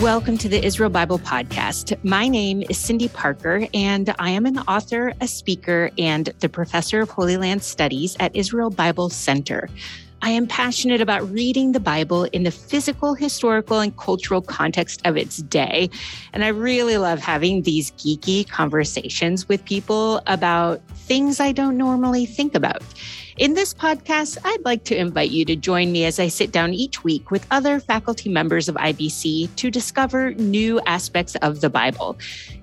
Welcome to the Israel Bible Podcast. My name is Cindy Parker, and I am an author, a speaker, and the professor of Holy Land Studies at Israel Bible Center. I am passionate about reading the Bible in the physical, historical, and cultural context of its day. And I really love having these geeky conversations with people about things I don't normally think about. In this podcast, I'd like to invite you to join me as I sit down each week with other faculty members of IBC to discover new aspects of the Bible.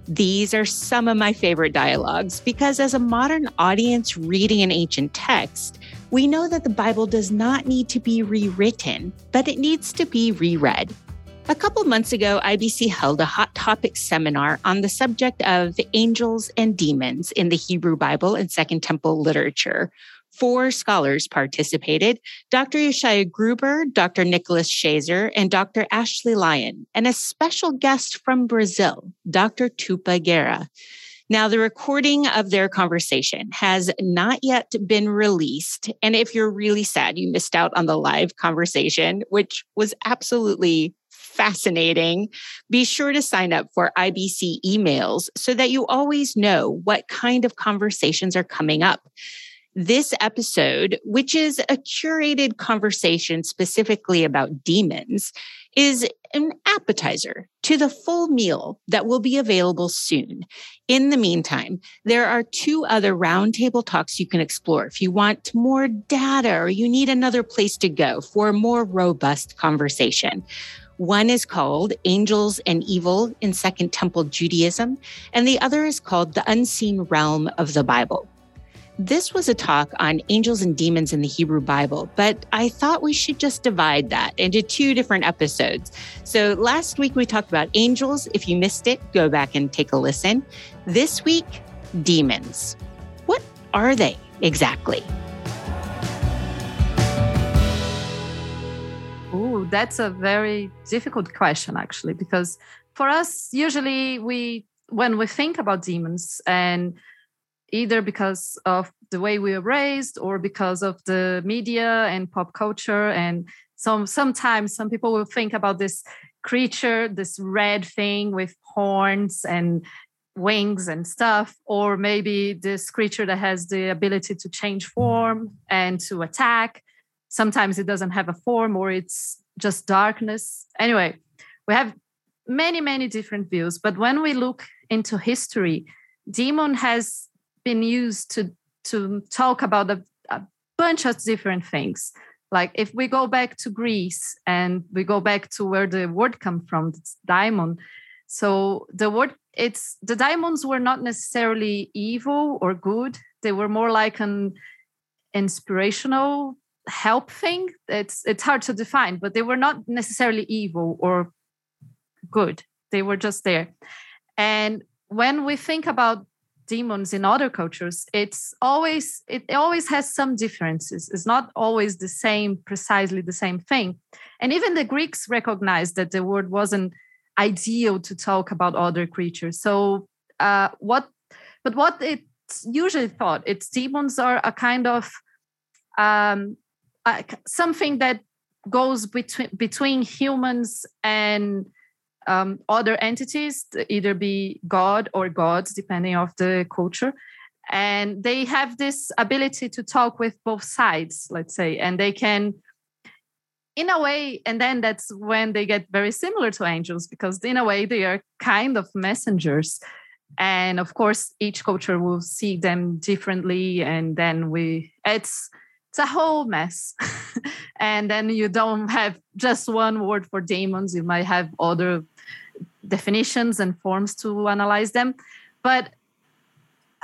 These are some of my favorite dialogues because, as a modern audience reading an ancient text, we know that the Bible does not need to be rewritten, but it needs to be reread. A couple months ago, IBC held a hot topic seminar on the subject of angels and demons in the Hebrew Bible and Second Temple literature, Four scholars participated Dr. Yeshaya Gruber, Dr. Nicholas Schaser, and Dr. Ashley Lyon, and a special guest from Brazil, Dr. Tupa Guerra. Now, the recording of their conversation has not yet been released. And if you're really sad you missed out on the live conversation, which was absolutely fascinating, be sure to sign up for IBC emails so that you always know what kind of conversations are coming up. This episode, which is a curated conversation specifically about demons, is an appetizer to the full meal that will be available soon. In the meantime, there are two other roundtable talks you can explore if you want more data or you need another place to go for a more robust conversation. One is called Angels and Evil in Second Temple Judaism, and the other is called The Unseen Realm of the Bible. This was a talk on angels and demons in the Hebrew Bible, but I thought we should just divide that into two different episodes. So last week we talked about angels. If you missed it, go back and take a listen. This week, demons. What are they exactly? Oh, that's a very difficult question, actually, because for us, usually we, when we think about demons and either because of the way we were raised or because of the media and pop culture. And some sometimes some people will think about this creature this red thing with horns and wings and stuff or maybe this creature that has the ability to change form and to attack. Sometimes it doesn't have a form or it's just darkness. Anyway we have many many different views but when we look into history demon has been used to to talk about a, a bunch of different things. Like if we go back to greece and we go back to where the word come from it's daimon so the word it's the daimons were not necessarily evil or good. They were more like an inspirational help thing. It's it's hard to define but they were not necessarily evil or good. They were just there. And when we think about demons in other cultures it's always it always has some differences. It's not always the same precisely the same thing. And even the greeks recognized that the word wasn't ideal to talk about other creatures. So uh, what but what it's usually thought it's demons are a kind of um, something that goes between between humans and um, other entities, either be God or gods, depending of the culture. And they have this ability to talk with both sides, let's say, and they can, in a way, and then that's when they get very similar to angels, because in a way they are kind of messengers. And of course, each culture will see them differently. And then we, it's, it's a whole mess. and then you don't have just one word for demons, you might have other definitions and forms to analyze them. But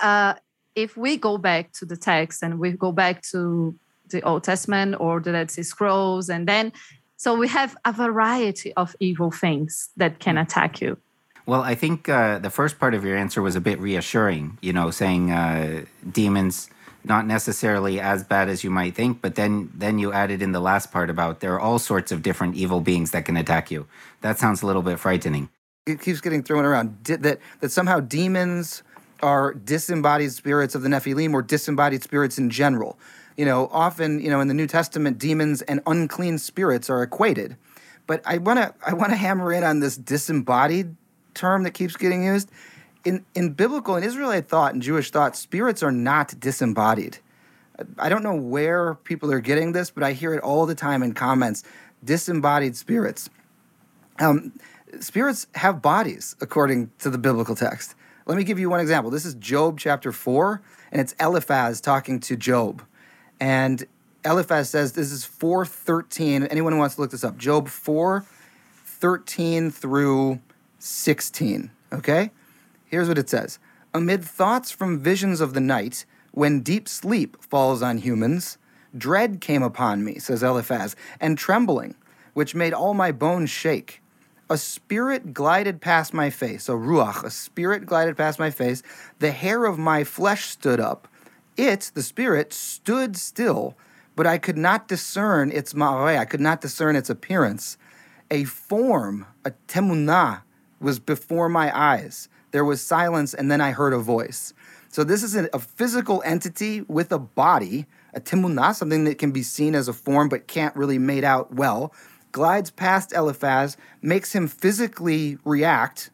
uh, if we go back to the text and we go back to the Old Testament or the Dead Sea Scrolls, and then so we have a variety of evil things that can attack you. Well, I think uh, the first part of your answer was a bit reassuring, you know, saying uh, demons not necessarily as bad as you might think but then then you added in the last part about there are all sorts of different evil beings that can attack you that sounds a little bit frightening it keeps getting thrown around that that somehow demons are disembodied spirits of the nephilim or disembodied spirits in general you know often you know in the new testament demons and unclean spirits are equated But I want to I want to hammer in on this disembodied term that keeps getting used. In in biblical and Israelite thought and Jewish thought, spirits are not disembodied. I don't know where people are getting this, but I hear it all the time in comments. Disembodied spirits. Um, spirits have bodies, according to the biblical text. Let me give you one example. This is Job chapter 4, and it's Eliphaz talking to Job. And Eliphaz says this is 413. Anyone who wants to look this up, Job 4 13 through 16. Okay? Here's what it says Amid thoughts from visions of the night, when deep sleep falls on humans, dread came upon me, says Eliphaz, and trembling, which made all my bones shake. A spirit glided past my face, a ruach, a spirit glided past my face. The hair of my flesh stood up. It, the spirit, stood still, but I could not discern its ma'areh, I could not discern its appearance. A form, a temunah, was before my eyes. There was silence, and then I heard a voice. So this is a physical entity with a body, a temunah, something that can be seen as a form but can't really made out well, glides past Eliphaz, makes him physically react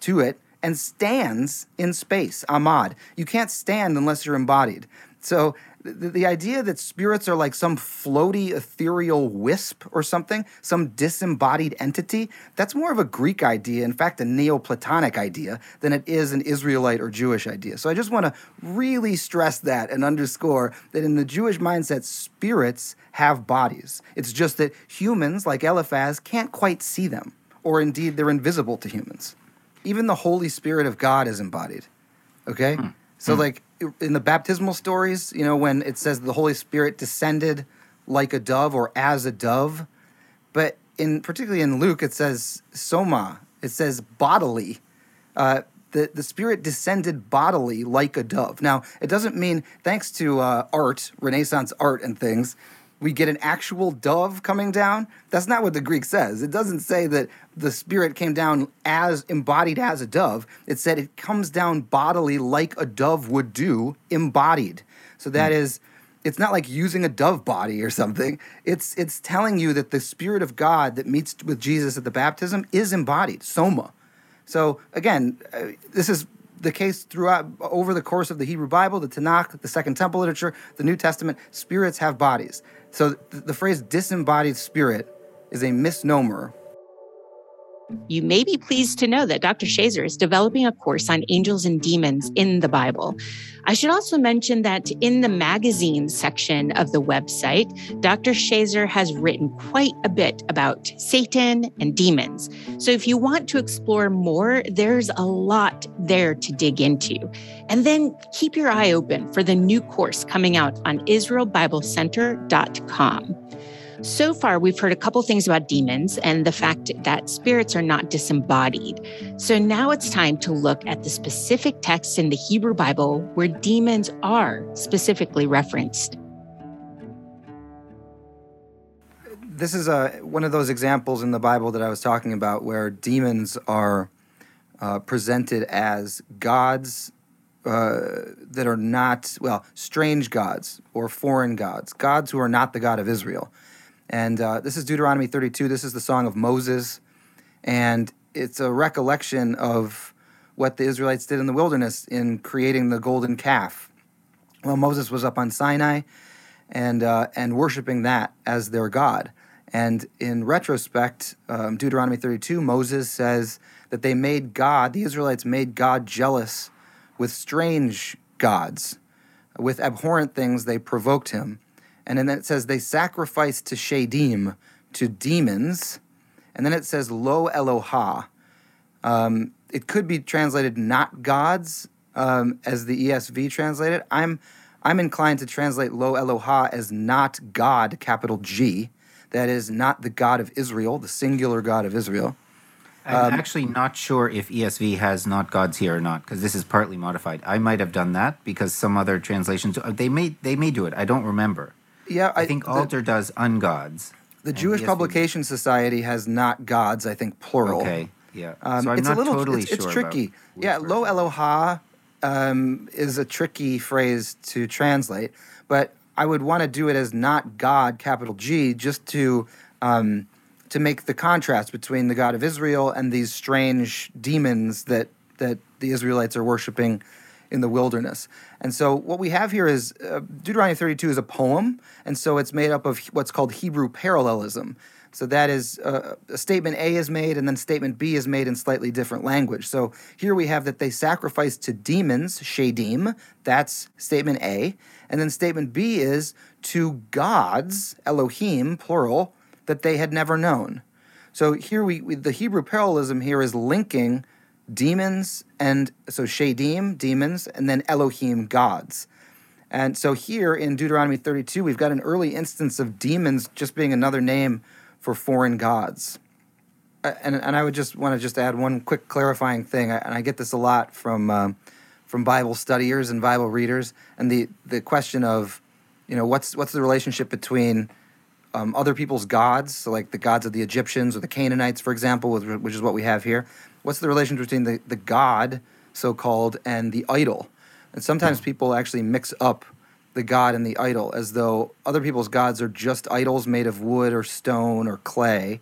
to it, and stands in space, amad. You can't stand unless you're embodied. So the, the idea that spirits are like some floaty ethereal wisp or something, some disembodied entity, that's more of a Greek idea, in fact, a Neoplatonic idea, than it is an Israelite or Jewish idea. So I just want to really stress that and underscore that in the Jewish mindset, spirits have bodies. It's just that humans, like Eliphaz, can't quite see them, or indeed they're invisible to humans. Even the Holy Spirit of God is embodied. Okay? Hmm. So, hmm. like, in the baptismal stories, you know, when it says the Holy Spirit descended like a dove or as a dove, but in particularly in Luke, it says soma. It says bodily. Uh, the, the Spirit descended bodily like a dove. Now, it doesn't mean, thanks to uh, art, Renaissance art and things, we get an actual dove coming down. That's not what the Greek says. It doesn't say that the Spirit came down as embodied as a dove. It said it comes down bodily like a dove would do, embodied. So that mm. is, it's not like using a dove body or something. It's it's telling you that the Spirit of God that meets with Jesus at the baptism is embodied, soma. So again, uh, this is the case throughout over the course of the Hebrew Bible, the Tanakh, the Second Temple literature, the New Testament. Spirits have bodies. So th- the phrase disembodied spirit is a misnomer. You may be pleased to know that Dr. Schaser is developing a course on angels and demons in the Bible. I should also mention that in the magazine section of the website, Dr. Schaser has written quite a bit about Satan and demons. So if you want to explore more, there's a lot there to dig into. And then keep your eye open for the new course coming out on IsraelBibleCenter.com. So far, we've heard a couple things about demons and the fact that spirits are not disembodied. So now it's time to look at the specific texts in the Hebrew Bible where demons are specifically referenced. This is a, one of those examples in the Bible that I was talking about where demons are uh, presented as gods uh, that are not, well, strange gods or foreign gods, gods who are not the God of Israel. And uh, this is Deuteronomy 32. This is the song of Moses. And it's a recollection of what the Israelites did in the wilderness in creating the golden calf. Well, Moses was up on Sinai and, uh, and worshiping that as their God. And in retrospect, um, Deuteronomy 32, Moses says that they made God, the Israelites made God jealous with strange gods. With abhorrent things, they provoked him. And then it says they sacrificed to Shadim, to demons. And then it says Lo Eloha. Um, it could be translated not gods, um, as the ESV translated. I'm I'm inclined to translate Lo Eloha as not God, capital G. That is not the God of Israel, the singular God of Israel. I'm um, actually not sure if ESV has not gods here or not because this is partly modified. I might have done that because some other translations they may they may do it. I don't remember. Yeah, I, I think Alter the, does ungods. The Jewish Publication Society has not gods. I think plural. Okay. Yeah. Um, so I'm it's not a little, totally it's, it's sure tricky. Yeah, lo Eloha um, is a tricky phrase to translate, but I would want to do it as not God, capital G, just to um, to make the contrast between the God of Israel and these strange demons that that the Israelites are worshiping in the wilderness. And so what we have here is uh, Deuteronomy 32 is a poem, and so it's made up of what's called Hebrew parallelism. So that is uh, a statement A is made, and then statement B is made in slightly different language. So here we have that they sacrifice to demons, shadim. That's statement A, and then statement B is to gods, Elohim, plural, that they had never known. So here we, we the Hebrew parallelism here is linking demons and so shadim, demons, and then Elohim, gods. And so here in Deuteronomy 32, we've got an early instance of demons just being another name for foreign gods. And, and I would just want to just add one quick clarifying thing, and I get this a lot from uh, from Bible studiers and Bible readers, and the the question of, you know, what's what's the relationship between um, other people's gods, so like the gods of the Egyptians or the Canaanites, for example, which is what we have here. What's the relationship between the, the god, so called, and the idol? And sometimes people actually mix up the god and the idol as though other people's gods are just idols made of wood or stone or clay,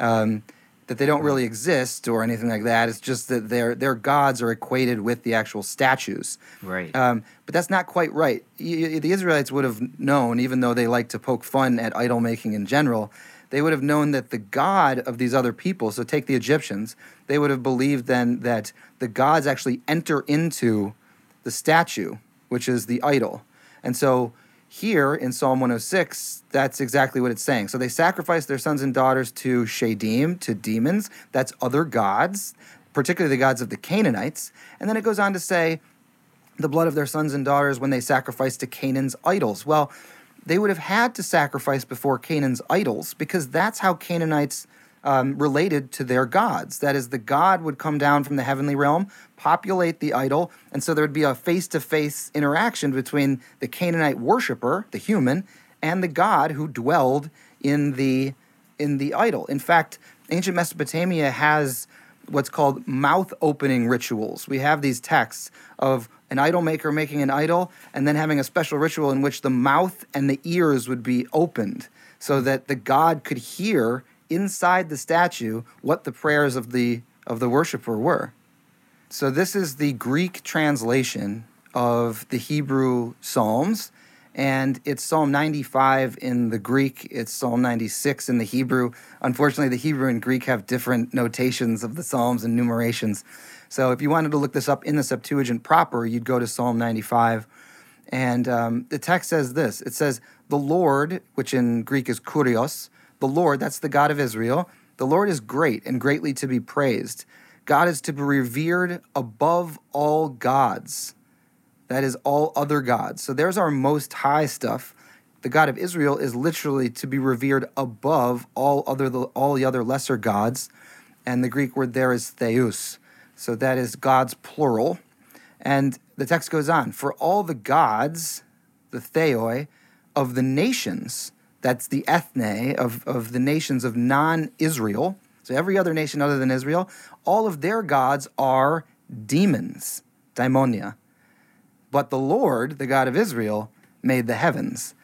um, that they don't really exist or anything like that. It's just that their their gods are equated with the actual statues. Right. Um, but that's not quite right. Y- the Israelites would have known, even though they like to poke fun at idol making in general, they would have known that the God of these other people, so take the Egyptians, they would have believed then that the gods actually enter into the statue, which is the idol. And so here in Psalm 106, that's exactly what it's saying. So they sacrifice their sons and daughters to Shadim, to demons. That's other gods, particularly the gods of the Canaanites. And then it goes on to say, the blood of their sons and daughters when they sacrifice to Canaan's idols. Well, they would have had to sacrifice before Canaan's idols because that's how Canaanites um, related to their gods. That is, the god would come down from the heavenly realm, populate the idol, and so there would be a face to face interaction between the Canaanite worshiper, the human, and the god who dwelled in the in the idol. In fact, ancient Mesopotamia has what's called mouth opening rituals. We have these texts of an idol maker making an idol and then having a special ritual in which the mouth and the ears would be opened so that the god could hear inside the statue what the prayers of the of the worshiper were. So this is the Greek translation of the Hebrew Psalms and it's Psalm 95 in the Greek, it's Psalm 96 in the Hebrew. Unfortunately, the Hebrew and Greek have different notations of the Psalms and numerations. So if you wanted to look this up in the Septuagint proper, you'd go to Psalm 95. And um, the text says this it says, The Lord, which in Greek is kurios, the Lord, that's the God of Israel, the Lord is great and greatly to be praised. God is to be revered above all gods. That is all other gods. So there's our most high stuff. The God of Israel is literally to be revered above all other all the other lesser gods. And the Greek word there is theos. So that is gods plural. And the text goes on, for all the gods, the theoi, of the nations, that's the ethne of, of the nations of non Israel, so every other nation other than Israel, all of their gods are demons, daimonia. But the Lord, the God of Israel, made the heavens.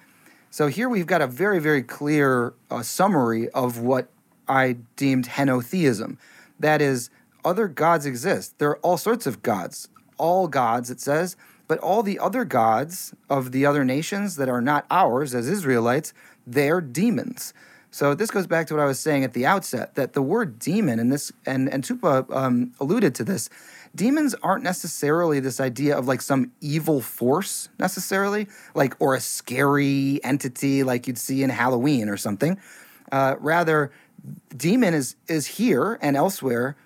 So here we've got a very, very clear uh, summary of what I deemed henotheism. That is, other gods exist. There are all sorts of gods. All gods, it says, but all the other gods of the other nations that are not ours as Israelites, they're demons. So this goes back to what I was saying at the outset that the word demon and this and and Tupa um, alluded to this demons aren't necessarily this idea of like some evil force necessarily, like or a scary entity like you'd see in Halloween or something. Uh, rather, demon is is here and elsewhere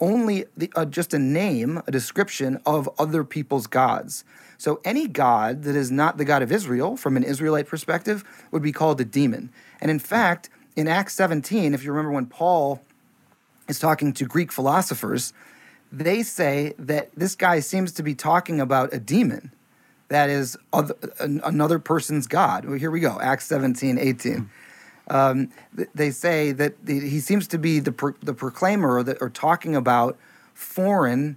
only the, uh, just a name, a description of other people's gods. So any god that is not the God of Israel, from an Israelite perspective, would be called a demon. And in fact, in Acts 17, if you remember when Paul is talking to Greek philosophers, they say that this guy seems to be talking about a demon that is other, another person's God. Well, here we go, Acts 17, 18. Um, they say that he seems to be the, pro- the proclaimer or, the, or talking about foreign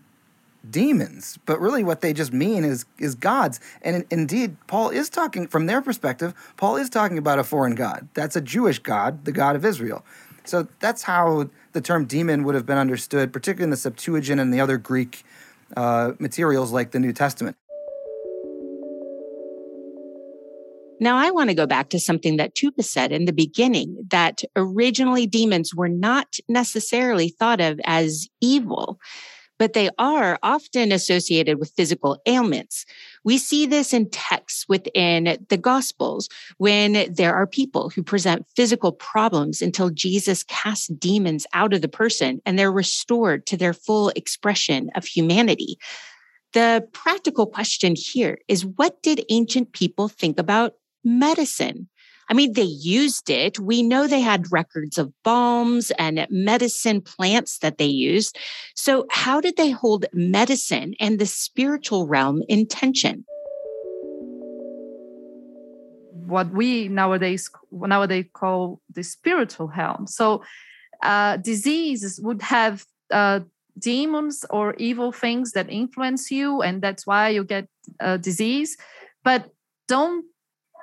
demons, but really what they just mean is is gods. And in, indeed, Paul is talking from their perspective. Paul is talking about a foreign god. That's a Jewish god, the God of Israel. So that's how the term demon would have been understood, particularly in the Septuagint and the other Greek uh, materials like the New Testament. Now, I want to go back to something that Tupa said in the beginning that originally demons were not necessarily thought of as evil but they are often associated with physical ailments. We see this in texts within the Gospels when there are people who present physical problems until Jesus casts demons out of the person and they're restored to their full expression of humanity. The practical question here is what did ancient people think about medicine? I mean, they used it. We know they had records of balms and medicine plants that they used. So, how did they hold medicine and the spiritual realm in tension? What we nowadays nowadays call the spiritual realm. So, uh, diseases would have uh, demons or evil things that influence you, and that's why you get a disease. But don't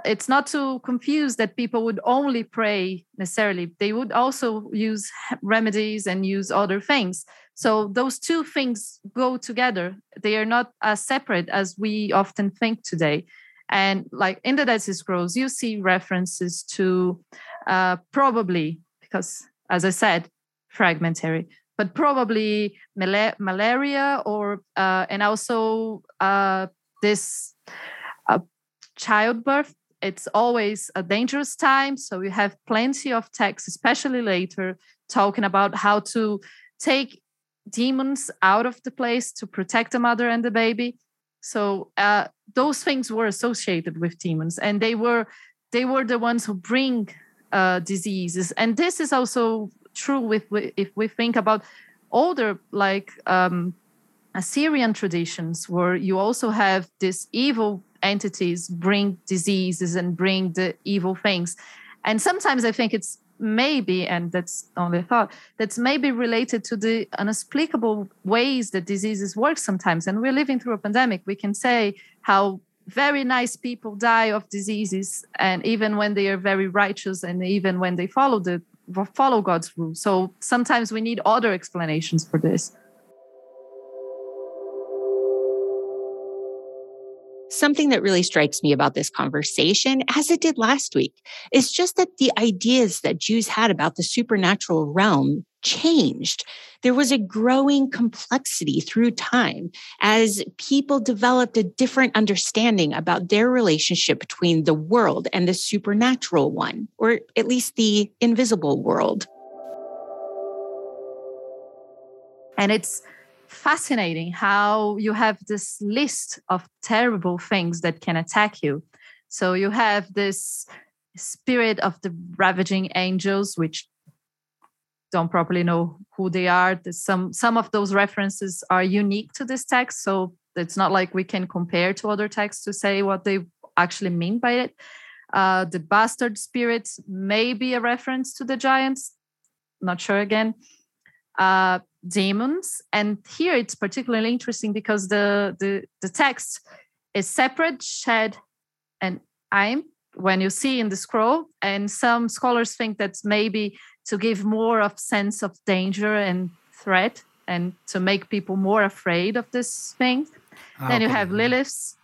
it's not to confuse that people would only pray necessarily. They would also use remedies and use other things. So those two things go together. They are not as separate as we often think today. And like in the dead sea scrolls you see references to uh, probably because as i said fragmentary but probably mal- malaria or uh, and also uh, this uh, childbirth it's always a dangerous time. So you have plenty of texts, especially later, talking about how to take demons out of the place to protect the mother and the baby. So uh, those things were associated with demons, and they were they were the ones who bring uh, diseases. And this is also true with if we think about older like um, Assyrian traditions, where you also have this evil entities bring diseases and bring the evil things. And sometimes I think it's maybe, and that's only a thought, that's maybe related to the inexplicable ways that diseases work sometimes. And we're living through a pandemic. We can say how very nice people die of diseases, and even when they are very righteous, and even when they follow the follow God's rules. So sometimes we need other explanations for this. Something that really strikes me about this conversation, as it did last week, is just that the ideas that Jews had about the supernatural realm changed. There was a growing complexity through time as people developed a different understanding about their relationship between the world and the supernatural one, or at least the invisible world. And it's fascinating how you have this list of terrible things that can attack you. So you have this spirit of the ravaging angels, which don't properly know who they are. Some some of those references are unique to this text, so it's not like we can compare to other texts to say what they actually mean by it. Uh, the bastard spirits may be a reference to the giants. Not sure again. Uh, demons. And here it's particularly interesting because the the, the text is separate shed and i'm when you see in the scroll. And some scholars think that's maybe to give more of sense of danger and threat and to make people more afraid of this thing. Okay. then you have liliths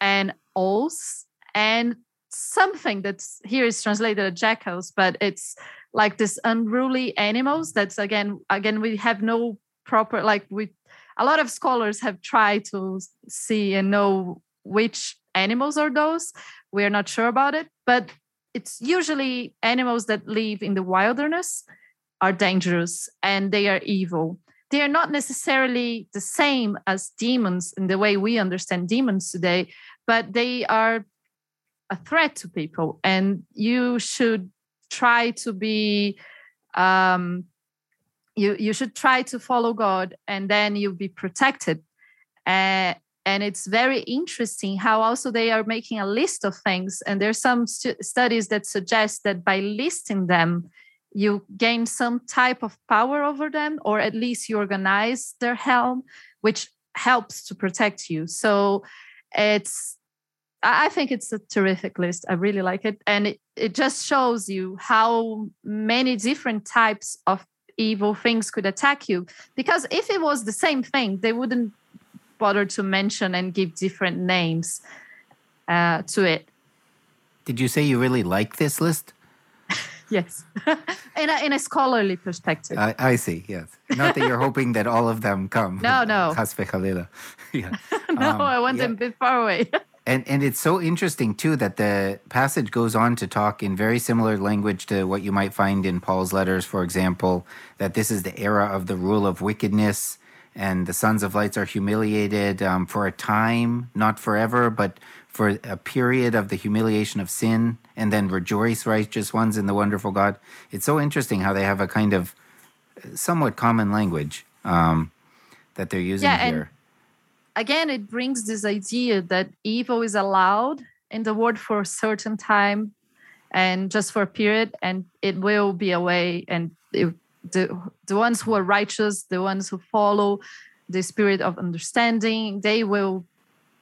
and owls and something that's here is translated as jackals but it's like this unruly animals that's again again we have no proper like we a lot of scholars have tried to see and know which animals are those. We're not sure about it but it's usually animals that live in the wilderness are dangerous and they are evil. They are not necessarily the same as demons in the way we understand demons today but they are a threat to people and you should try to be um, you you should try to follow god and then you'll be protected. Uh, and it's very interesting how also they are making a list of things. And there's some stu- studies that suggest that by listing them you gain some type of power over them or at least you organize their helm which helps to protect you. So it's I think it's a terrific list. I really like it. And it, it just shows you how many different types of evil things could attack you. Because if it was the same thing, they wouldn't bother to mention and give different names uh, to it. Did you say you really like this list? yes, in, a, in a scholarly perspective. I, I see, yes. Not that you're hoping that all of them come. No, no. yeah. no, um, I want yeah. them a bit far away. And and it's so interesting too that the passage goes on to talk in very similar language to what you might find in Paul's letters, for example, that this is the era of the rule of wickedness, and the sons of lights are humiliated um, for a time, not forever, but for a period of the humiliation of sin, and then rejoice, righteous ones, in the wonderful God. It's so interesting how they have a kind of somewhat common language um, that they're using yeah, here again, it brings this idea that evil is allowed in the world for a certain time and just for a period, and it will be away. And it, the the ones who are righteous, the ones who follow the spirit of understanding, they will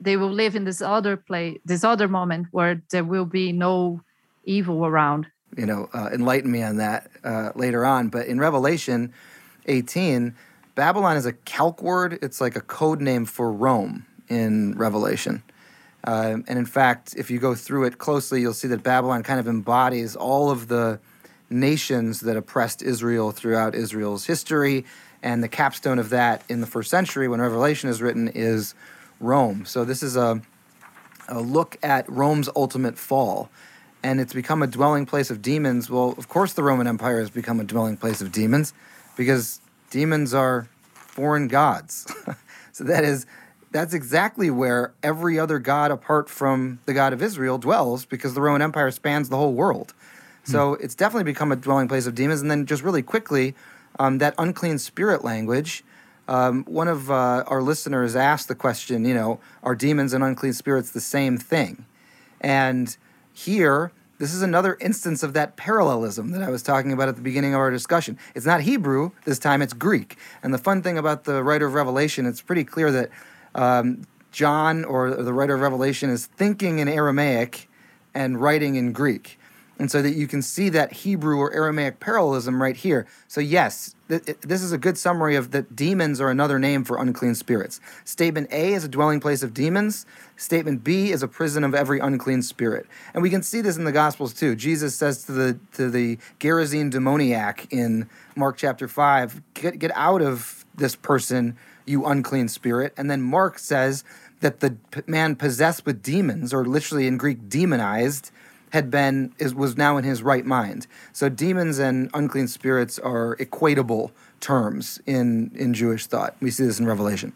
they will live in this other place, this other moment where there will be no evil around. You know, uh, enlighten me on that uh, later on. But in Revelation 18, Babylon is a calque word. It's like a code name for Rome in Revelation. Uh, and in fact, if you go through it closely, you'll see that Babylon kind of embodies all of the nations that oppressed Israel throughout Israel's history. And the capstone of that in the first century, when Revelation is written, is Rome. So this is a, a look at Rome's ultimate fall. And it's become a dwelling place of demons. Well, of course, the Roman Empire has become a dwelling place of demons because demons are foreign gods. so that is that's exactly where every other god apart from the God of Israel dwells because the Roman Empire spans the whole world. Hmm. So it's definitely become a dwelling place of demons. And then just really quickly, um, that unclean spirit language. Um, one of uh, our listeners asked the question, you know, are demons and unclean spirits the same thing? And here, this is another instance of that parallelism that I was talking about at the beginning of our discussion. It's not Hebrew this time; it's Greek. And the fun thing about the writer of Revelation, it's pretty clear that um, John or the writer of Revelation is thinking in Aramaic and writing in Greek and so that you can see that Hebrew or Aramaic parallelism right here. So, yes, th- this is a good summary of that demons are another name for unclean spirits. Statement A is a dwelling place of demons. Statement B is a prison of every unclean spirit. And we can see this in the Gospels too. Jesus says to the to the Gerasene demoniac in Mark chapter five, "Get get out of this person, you unclean spirit." And then Mark says that the man possessed with demons, or literally in Greek demonized, had been is was now in his right mind. So demons and unclean spirits are equatable terms in in Jewish thought. We see this in Revelation.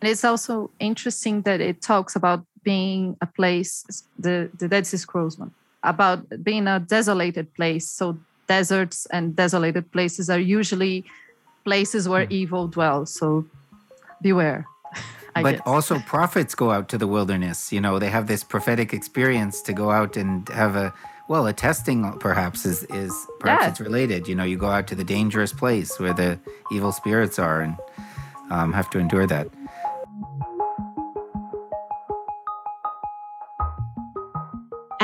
And it's also interesting that it talks about being a place, the the Dead Sea Scrolls one, about being a desolated place. So deserts and desolated places are usually places where mm. evil dwells. So beware. I but also prophets go out to the wilderness. You know, they have this prophetic experience to go out and have a well, a testing perhaps is is perhaps yeah. it's related. You know, you go out to the dangerous place where the evil spirits are and um, have to endure that.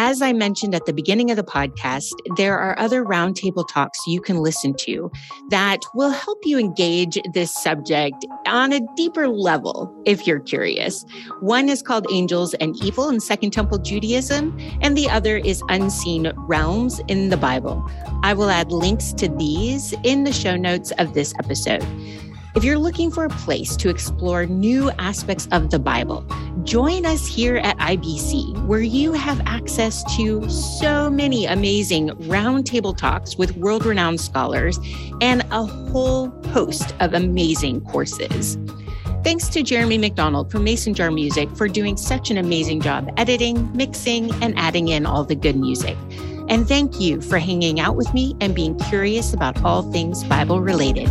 As I mentioned at the beginning of the podcast, there are other roundtable talks you can listen to that will help you engage this subject on a deeper level if you're curious. One is called Angels and Evil in Second Temple Judaism, and the other is Unseen Realms in the Bible. I will add links to these in the show notes of this episode. If you're looking for a place to explore new aspects of the Bible, join us here at IBC, where you have access to so many amazing roundtable talks with world renowned scholars and a whole host of amazing courses. Thanks to Jeremy McDonald from Mason Jar Music for doing such an amazing job editing, mixing, and adding in all the good music. And thank you for hanging out with me and being curious about all things Bible related.